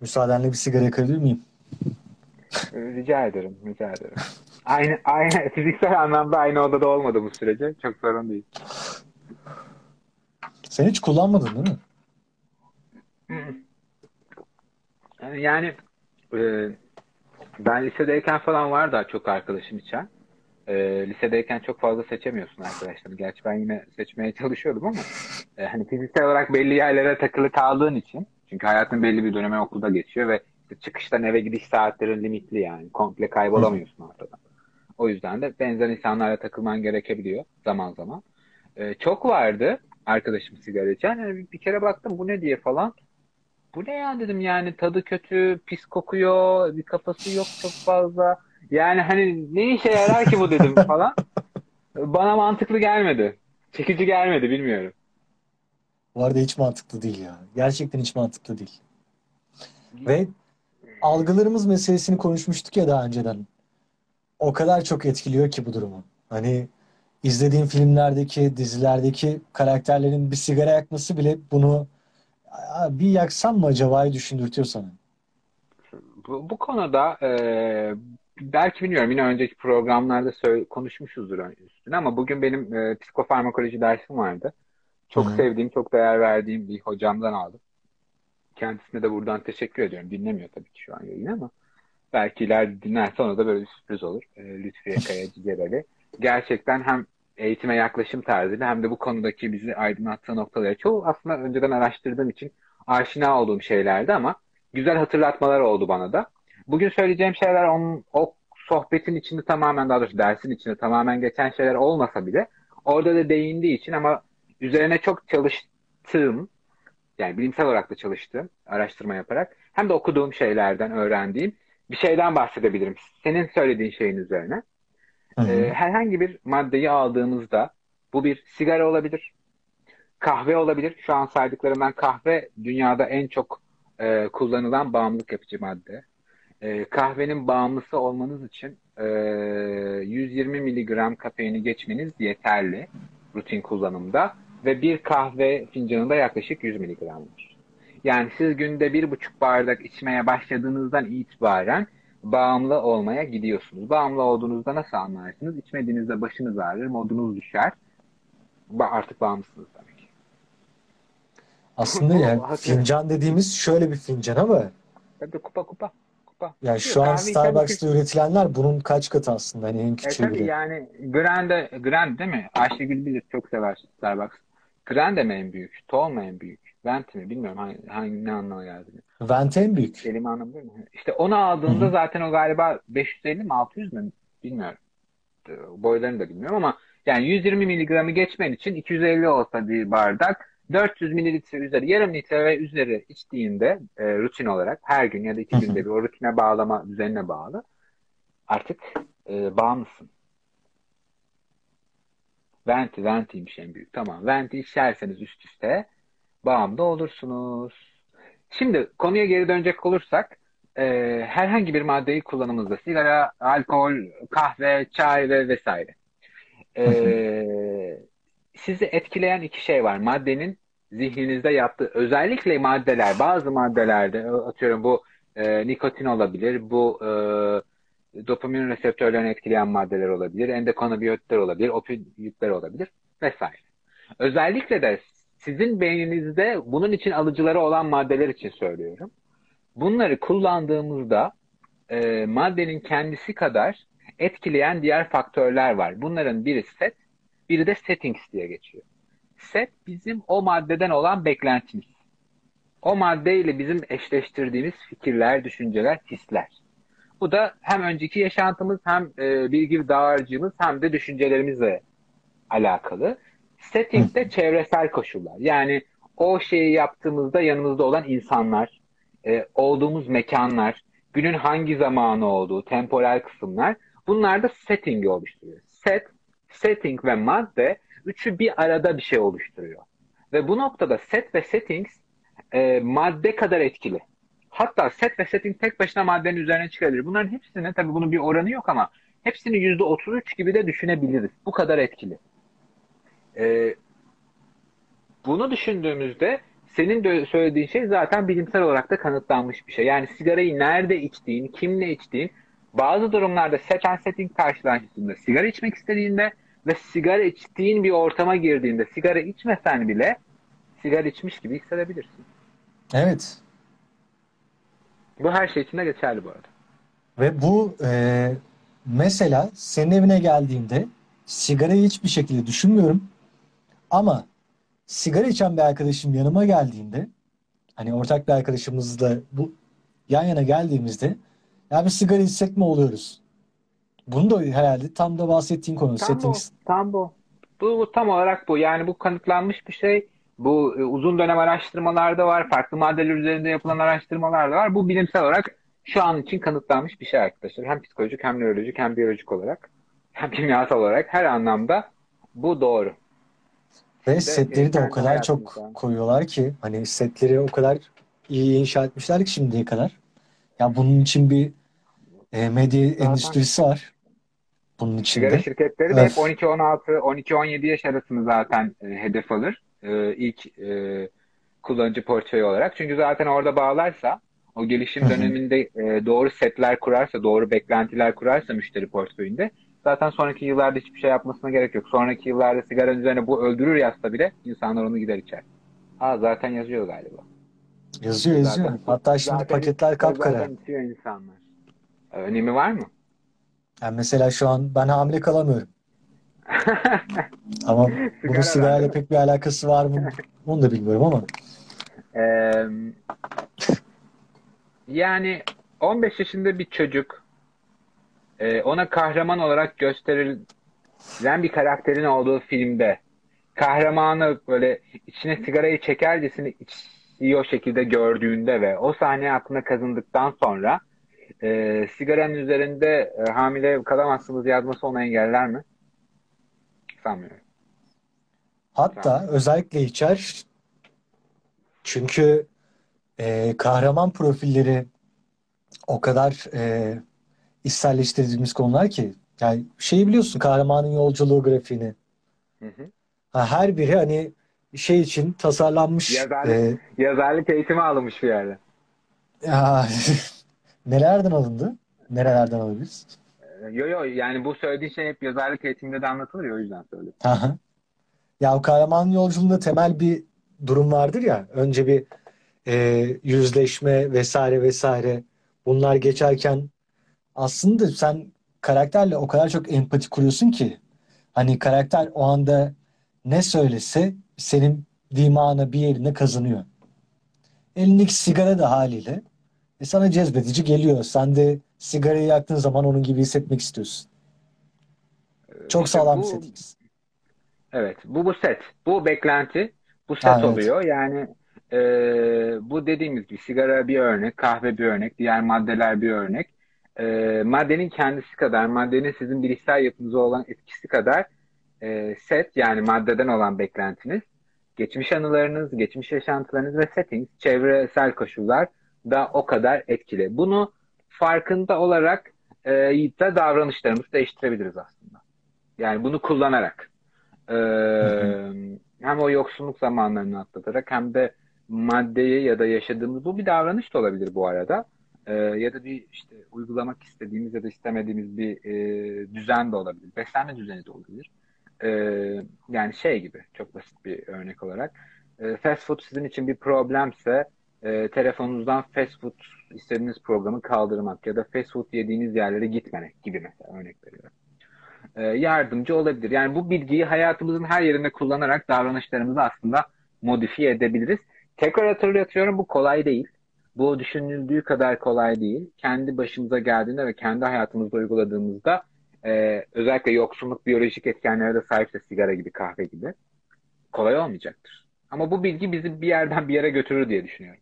Müsaadenle bir sigara yakabilir miyim? Rica ederim, rica ederim. Aynı, aynı fiziksel anlamda aynı odada olmadı bu sürece. Çok sorun değil. Sen hiç kullanmadın değil mi? Yani e, ben lisedeyken falan var daha çok arkadaşım içen. E, lisedeyken çok fazla seçemiyorsun arkadaşlarını. Gerçi ben yine seçmeye çalışıyordum ama e, hani fiziksel olarak belli yerlere takılı kaldığın için çünkü hayatın belli bir dönemi okulda geçiyor ve işte çıkıştan eve gidiş saatlerin limitli yani. Komple kaybolamıyorsun ortadan. O yüzden de benzer insanlarla takılman gerekebiliyor zaman zaman. E, çok vardı arkadaşım sigara içen. Yani bir kere baktım bu ne diye falan. Bu ne ya dedim yani tadı kötü, pis kokuyor, bir kafası yok çok fazla. Yani hani ne işe yarar ki bu dedim falan. Bana mantıklı gelmedi. Çekici gelmedi bilmiyorum. Bu arada hiç mantıklı değil ya. Gerçekten hiç mantıklı değil. Ve algılarımız meselesini konuşmuştuk ya daha önceden. O kadar çok etkiliyor ki bu durumu. Hani izlediğim filmlerdeki, dizilerdeki karakterlerin bir sigara yakması bile bunu bir yaksam mı acaba'yı düşündürtüyor sana. Bu, bu konuda e, belki bilmiyorum yine önceki programlarda konuşmuşuzdur üstüne ama bugün benim e, psikofarmakoloji dersim vardı. Çok Hı-hı. sevdiğim, çok değer verdiğim bir hocamdan aldım. Kendisine de buradan teşekkür ediyorum. Dinlemiyor tabii ki şu an yayını ama belki ileride dinlerse ona da böyle bir sürpriz olur. E, Lütfiye Kaya Cigereli. Gerçekten hem eğitime yaklaşım tarzıyla hem de bu konudaki bizi aydınlattığı noktaları çoğu aslında önceden araştırdığım için aşina olduğum şeylerdi ama güzel hatırlatmalar oldu bana da. Bugün söyleyeceğim şeyler onun, o sohbetin içinde tamamen daha doğrusu dersin içinde tamamen geçen şeyler olmasa bile orada da değindiği için ama üzerine çok çalıştığım yani bilimsel olarak da çalıştığım araştırma yaparak hem de okuduğum şeylerden öğrendiğim bir şeyden bahsedebilirim. Senin söylediğin şeyin üzerine. Ee, herhangi bir maddeyi aldığımızda bu bir sigara olabilir, kahve olabilir. Şu an saydıklarımdan kahve dünyada en çok e, kullanılan bağımlılık yapıcı madde. E, kahvenin bağımlısı olmanız için e, 120 miligram kafeini geçmeniz yeterli rutin kullanımda ve bir kahve fincanında yaklaşık 100 miligramdır. Yani siz günde bir buçuk bardak içmeye başladığınızdan itibaren bağımlı olmaya gidiyorsunuz. Bağımlı olduğunuzda nasıl anlarsınız? İçmediğinizde başınız ağrır, modunuz düşer. Artık bağımlısınız demek. Aslında yani fincan dediğimiz şöyle bir fincan ama Tabii kupa kupa. kupa. Yani şu an Starbucks'ta üretilenler bunun kaç katı aslında hani en küçüğü. E tabii yani Grande, Grande değil mi? Ayşegül bilir çok sever Starbucks. Grande mi en büyük? Tall mu en büyük? Venti mi? Bilmiyorum hangi, hangi ne anlama geldiğini. Venti en büyük. Kelime anlamı değil mi? İşte onu aldığında Hı-hı. zaten o galiba 550 mi 600 mi? Bilmiyorum. Boylarını da bilmiyorum ama yani 120 miligramı geçmen için 250 olsa bir bardak 400 mililitre üzeri, yarım litre ve üzeri içtiğinde e, rutin olarak her gün ya da iki günde bir o rutine bağlama düzenine bağlı artık e, bağımlısın. Venti, ventiymiş en büyük. Tamam. Venti içerseniz üst üste bağımlı olursunuz. Şimdi konuya geri dönecek olursak e, herhangi bir maddeyi kullanımızda sigara, alkol, kahve, çay ve vesaire. E, sizi etkileyen iki şey var. Maddenin zihninizde yaptığı özellikle maddeler bazı maddelerde atıyorum bu e, nikotin olabilir, bu e, dopamin reseptörlerini etkileyen maddeler olabilir, endokanabiyotlar olabilir, opiyotlar olabilir vesaire. Özellikle de sizin beyninizde bunun için alıcıları olan maddeler için söylüyorum. Bunları kullandığımızda e, maddenin kendisi kadar etkileyen diğer faktörler var. Bunların biri set, biri de settings diye geçiyor. Set bizim o maddeden olan beklentimiz. O maddeyle bizim eşleştirdiğimiz fikirler, düşünceler, hisler. Bu da hem önceki yaşantımız hem e, bilgi dağarcığımız hem de düşüncelerimizle alakalı. Setting de çevresel koşullar. Yani o şeyi yaptığımızda yanımızda olan insanlar, e, olduğumuz mekanlar, günün hangi zamanı olduğu, temporal kısımlar bunlar da setting'i oluşturuyor. Set, setting ve madde üçü bir arada bir şey oluşturuyor. Ve bu noktada set ve settings e, madde kadar etkili. Hatta set ve setting tek başına maddenin üzerine çıkabilir. Bunların hepsine tabii bunun bir oranı yok ama hepsini %33 gibi de düşünebiliriz. Bu kadar etkili. E, bunu düşündüğümüzde senin de söylediğin şey zaten bilimsel olarak da kanıtlanmış bir şey. Yani sigarayı nerede içtiğin, kimle içtiğin, bazı durumlarda set and setting karşılaştığında sigara içmek istediğinde ve sigara içtiğin bir ortama girdiğinde sigara içmesen bile sigara içmiş gibi hissedebilirsin. Evet. Bu her şey için de geçerli bu arada. Ve bu e, mesela senin evine geldiğimde sigarayı hiçbir şekilde düşünmüyorum. Ama sigara içen bir arkadaşım yanıma geldiğinde hani ortak bir arkadaşımızla bu yan yana geldiğimizde ya bir sigara içsek mi oluyoruz? Bunu da herhalde tam da bahsettiğin konu. Tam bu, Settings. tam bu. Bu, bu tam olarak bu. Yani bu kanıtlanmış bir şey. Bu e, uzun dönem araştırmalarda var. Farklı maddeler üzerinde yapılan araştırmalar da var. Bu bilimsel olarak şu an için kanıtlanmış bir şey arkadaşlar. Hem psikolojik hem nörolojik hem biyolojik olarak hem kimyasal olarak her anlamda bu doğru. Ve Ve setleri de o kadar çok hayatımızda. koyuyorlar ki hani setleri o kadar iyi inşa etmişler ki şimdiye kadar. Ya bunun için bir e, medya Zaten endüstrisi var bunun sigara içinde. şirketleri de hep Öf. 12-16, 12-17 yaş arasını zaten e, hedef alır. E, ilk e, kullanıcı portföyü olarak. Çünkü zaten orada bağlarsa o gelişim döneminde e, doğru setler kurarsa, doğru beklentiler kurarsa müşteri portföyünde zaten sonraki yıllarda hiçbir şey yapmasına gerek yok. Sonraki yıllarda sigaranın üzerine bu öldürür yazsa bile insanlar onu gider içer. Ha zaten yazıyor galiba. Yazıyor yazıyor. Zaten Hatta şimdi zaten paketler kapkara. zaten içiyor insanlar. Önemi var mı? Yani mesela şu an ben hamile kalamıyorum. Ama bunun Sigara sigarayla pek bir alakası var mı? Onu da bilmiyorum ama. Eee, yani 15 yaşında bir çocuk e, ona kahraman olarak gösterilen bir karakterin olduğu filmde kahramanı böyle içine sigarayı çekercesine içiyor şekilde gördüğünde ve o sahne aklına kazındıktan sonra e, sigaranın üzerinde e, hamile kalamazsınız yazması onu engeller mi? Sanmıyorum. Hatta Sanmıyorum. özellikle içer çünkü e, kahraman profilleri o kadar e, içselleştirdiğimiz konular ki yani şeyi biliyorsun kahramanın yolculuğu grafiğini. Hı hı. Ha, her biri hani şey için tasarlanmış Yazarlık, e, yazarlık eğitimi alınmış bir yerde. ya, nelerden alındı? Nerelerden alabiliriz? Yo yo yani bu söylediğin şey hep yazarlık eğitiminde de anlatılır ya o yüzden söylüyorum. Aha. Ya o kahramanın yolculuğunda temel bir durum vardır ya. Önce bir e, yüzleşme vesaire vesaire. Bunlar geçerken aslında sen karakterle o kadar çok empati kuruyorsun ki hani karakter o anda ne söylese senin dimağına bir yerine kazanıyor. Elindeki sigara da haliyle e, sana cezbedici geliyor. Sen de sigarayı yaktığın zaman onun gibi hissetmek istiyorsun. Ee, Çok İşte sağlam bir bu settings. evet bu bu set. Bu beklenti. Bu set Ha, evet. oluyor. Yani e, bu dediğimiz gibi sigara bir örnek, kahve bir örnek, diğer maddeler bir örnek. E, maddenin kendisi kadar, maddenin sizin bilişsel yapınıza olan etkisi kadar e, set yani maddeden olan beklentiniz, geçmiş anılarınız, geçmiş yaşantılarınız ve settings, çevresel koşullar da o kadar etkili. Bunu farkında olarak e, da davranışlarımızı değiştirebiliriz aslında. Yani bunu kullanarak. Hı. hem o yoksunluk zamanlarını atlatarak hem de maddeyi ya da yaşadığımız bu bir davranış da olabilir bu arada. Ee, ya da bir işte uygulamak istediğimiz ya da istemediğimiz bir e, düzen de olabilir. Beslenme düzeni de olabilir. Ee, yani şey gibi çok basit bir örnek olarak. Ee, fast food sizin için bir problemse e, telefonunuzdan fast food istediğiniz programı kaldırmak ya da fast food yediğiniz yerlere gitmemek gibi mesela örnek veriyorum e, yardımcı olabilir. Yani bu bilgiyi hayatımızın her yerinde kullanarak davranışlarımızı aslında modifiye edebiliriz. Tekrar hatırlatıyorum bu kolay değil. Bu düşünüldüğü kadar kolay değil. Kendi başımıza geldiğinde ve kendi hayatımızda uyguladığımızda e, özellikle yoksunluk biyolojik etkenlere de sahipse sigara gibi kahve gibi kolay olmayacaktır. Ama bu bilgi bizi bir yerden bir yere götürür diye düşünüyorum.